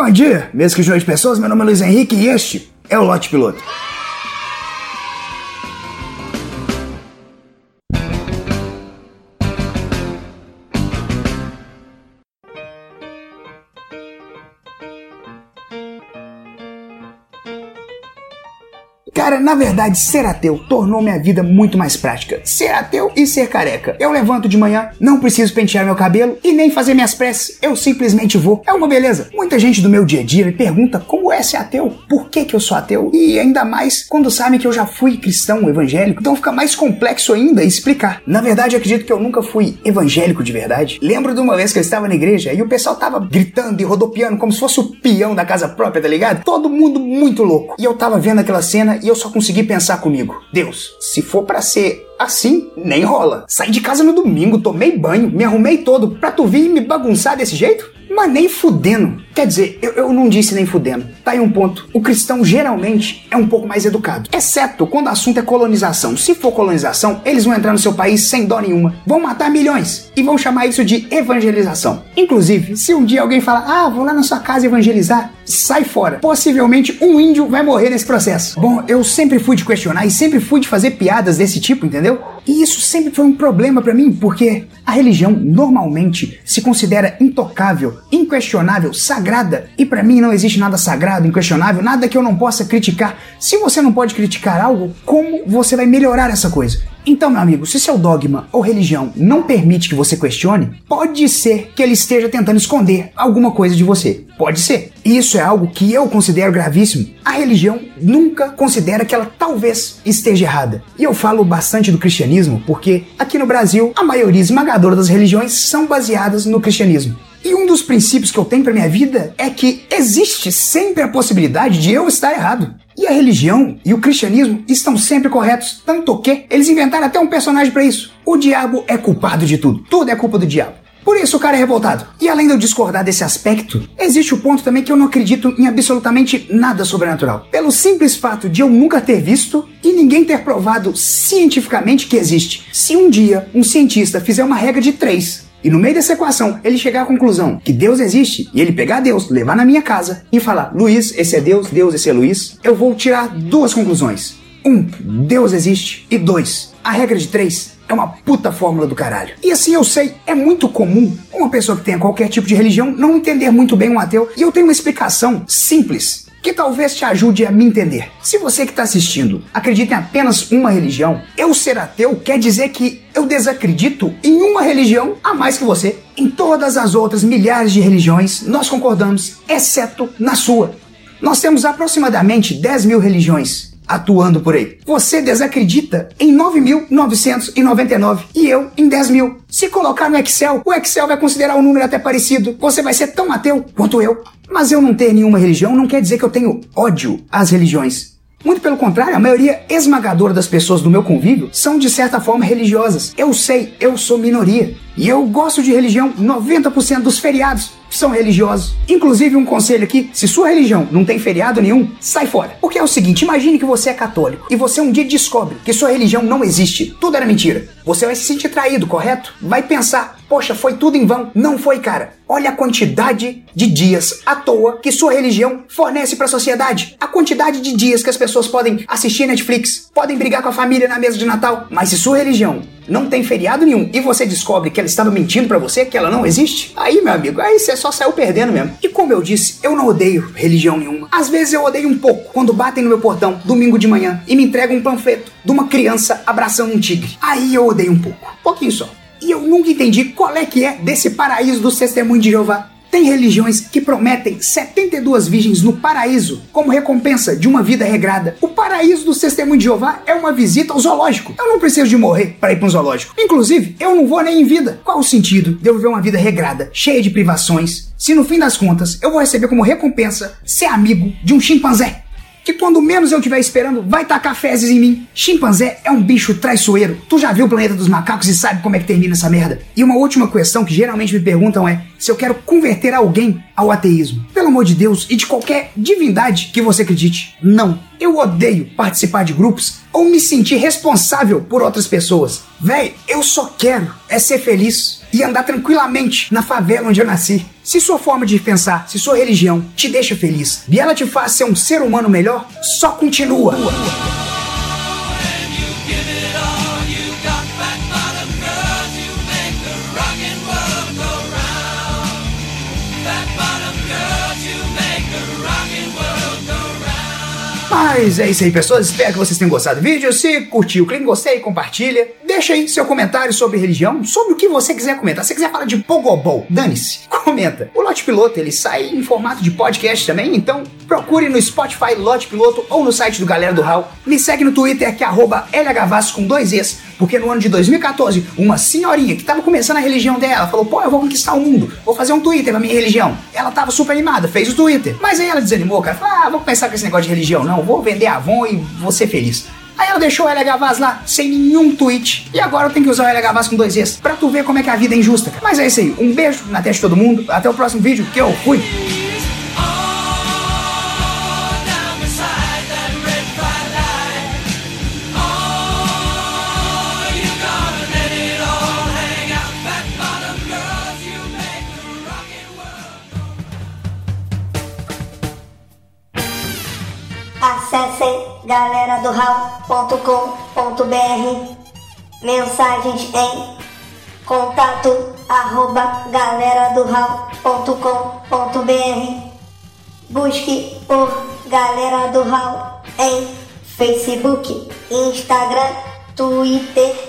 Bom dia, meus que de pessoas, meu nome é Luiz Henrique e este é o Lote Piloto. Cara, na verdade, ser ateu tornou minha vida muito mais prática. Ser ateu e ser careca. Eu levanto de manhã, não preciso pentear meu cabelo e nem fazer minhas preces. Eu simplesmente vou. É uma beleza. Muita gente do meu dia a dia me pergunta como é ser ateu, por que, que eu sou ateu e ainda mais quando sabem que eu já fui cristão evangélico. Então fica mais complexo ainda explicar. Na verdade, acredito que eu nunca fui evangélico de verdade. Lembro de uma vez que eu estava na igreja e o pessoal tava gritando e rodopiando como se fosse o peão da casa própria, tá ligado? Todo mundo muito louco. E eu tava vendo aquela cena e eu só consegui pensar comigo: Deus, se for para ser assim, nem rola. Saí de casa no domingo, tomei banho, me arrumei todo pra tu vir me bagunçar desse jeito? Mas nem fudendo. Quer dizer, eu, eu não disse nem fudendo. Tá aí um ponto. O cristão geralmente é um pouco mais educado. Exceto quando o assunto é colonização. Se for colonização, eles vão entrar no seu país sem dó nenhuma. Vão matar milhões. E vão chamar isso de evangelização. Inclusive, se um dia alguém falar, ah, vou lá na sua casa evangelizar, sai fora. Possivelmente um índio vai morrer nesse processo. Bom, eu sempre fui de questionar e sempre fui de fazer piadas desse tipo, entendeu? E isso sempre foi um problema para mim, porque a religião normalmente se considera intocável, inquestionável, sagrada, e para mim não existe nada sagrado, inquestionável, nada que eu não possa criticar. Se você não pode criticar algo, como você vai melhorar essa coisa? Então, meu amigo, se seu dogma ou religião não permite que você questione, pode ser que ele esteja tentando esconder alguma coisa de você. Pode ser. Isso é algo que eu considero gravíssimo. A religião nunca considera que ela talvez esteja errada. E eu falo bastante do cristianismo porque aqui no Brasil a maioria esmagadora das religiões são baseadas no cristianismo. E um dos princípios que eu tenho para minha vida é que existe sempre a possibilidade de eu estar errado. E a religião e o cristianismo estão sempre corretos, tanto que eles inventaram até um personagem para isso. O diabo é culpado de tudo. Tudo é culpa do diabo. Por isso o cara é revoltado. E além de eu discordar desse aspecto, existe o ponto também que eu não acredito em absolutamente nada sobrenatural. Pelo simples fato de eu nunca ter visto e ninguém ter provado cientificamente que existe. Se um dia um cientista fizer uma regra de três e no meio dessa equação ele chegar à conclusão que Deus existe e ele pegar Deus, levar na minha casa e falar: Luiz, esse é Deus, Deus, esse é Luiz, eu vou tirar duas conclusões. Um, Deus existe. E dois, a regra de três é uma puta fórmula do caralho. E assim eu sei, é muito comum uma pessoa que tenha qualquer tipo de religião não entender muito bem um ateu. E eu tenho uma explicação simples que talvez te ajude a me entender. Se você que está assistindo acredita em apenas uma religião, eu ser ateu quer dizer que eu desacredito em uma religião a mais que você. Em todas as outras milhares de religiões, nós concordamos, exceto na sua. Nós temos aproximadamente 10 mil religiões atuando por aí. Você desacredita em 9.999 e eu em 10 mil. Se colocar no Excel, o Excel vai considerar um número até parecido. Você vai ser tão ateu quanto eu. Mas eu não ter nenhuma religião não quer dizer que eu tenho ódio às religiões. Muito pelo contrário, a maioria esmagadora das pessoas do meu convívio são de certa forma religiosas. Eu sei, eu sou minoria. E eu gosto de religião. 90% dos feriados são religiosos. Inclusive, um conselho aqui: se sua religião não tem feriado nenhum, sai fora. Porque é o seguinte: imagine que você é católico e você um dia descobre que sua religião não existe, tudo era mentira. Você vai se sentir traído, correto? Vai pensar: poxa, foi tudo em vão. Não foi, cara. Olha a quantidade de dias à toa que sua religião fornece para a sociedade. A quantidade de dias que as pessoas podem assistir Netflix, podem brigar com a família na mesa de Natal. Mas se sua religião não tem feriado nenhum e você descobre que ela estava mentindo para você, que ela não existe, aí, meu amigo, aí você só saiu perdendo mesmo. E como eu disse, eu não odeio religião nenhuma. Às vezes eu odeio um pouco quando batem no meu portão domingo de manhã e me entregam um panfleto de uma criança abraçando um tigre. Aí eu odeio um pouco, pouquinho só. Eu nunca entendi qual é que é desse paraíso do testemunho de Jeová. Tem religiões que prometem 72 virgens no paraíso como recompensa de uma vida regrada. O paraíso do testemunho de Jeová é uma visita ao zoológico. Eu não preciso de morrer para ir para um zoológico. Inclusive, eu não vou nem em vida. Qual o sentido de eu viver uma vida regrada, cheia de privações, se no fim das contas eu vou receber como recompensa ser amigo de um chimpanzé? Que quando menos eu estiver esperando, vai tacar fezes em mim. Chimpanzé é um bicho traiçoeiro. Tu já viu o planeta dos macacos e sabe como é que termina essa merda? E uma última questão que geralmente me perguntam é se eu quero converter alguém ao ateísmo. Pelo amor de Deus e de qualquer divindade que você acredite. Não. Eu odeio participar de grupos ou me sentir responsável por outras pessoas. Véi, eu só quero é ser feliz. E andar tranquilamente na favela onde eu nasci. Se sua forma de pensar, se sua religião te deixa feliz e ela te faz ser um ser humano melhor, só continua. Mas é isso aí, pessoas. Espero que vocês tenham gostado do vídeo. Se curtiu, clique em gostei, compartilha. Deixa aí seu comentário sobre religião, sobre o que você quiser comentar. Se quiser falar de Pogobol, dane-se, comenta. O Lote Piloto, ele sai em formato de podcast também, então procure no Spotify Lote Piloto ou no site do Galera do Hall. Me segue no Twitter, que é com dois Es, porque no ano de 2014, uma senhorinha que tava começando a religião dela falou, pô, eu vou conquistar o mundo, vou fazer um Twitter pra minha religião. Ela tava super animada, fez o Twitter. Mas aí ela desanimou, cara, falou, ah, vou começar com esse negócio de religião, não, vou vender Avon e ser feliz. Aí ela deixou o LH Vaz lá, sem nenhum tweet. E agora eu tenho que usar o LH Vaz com dois Es, pra tu ver como é que a vida é injusta. Mas é isso aí, um beijo na testa de todo mundo, até o próximo vídeo, que eu fui. Acessem galera do mensagens em contato arroba galera do busque por Galera do Hall em Facebook, Instagram, Twitter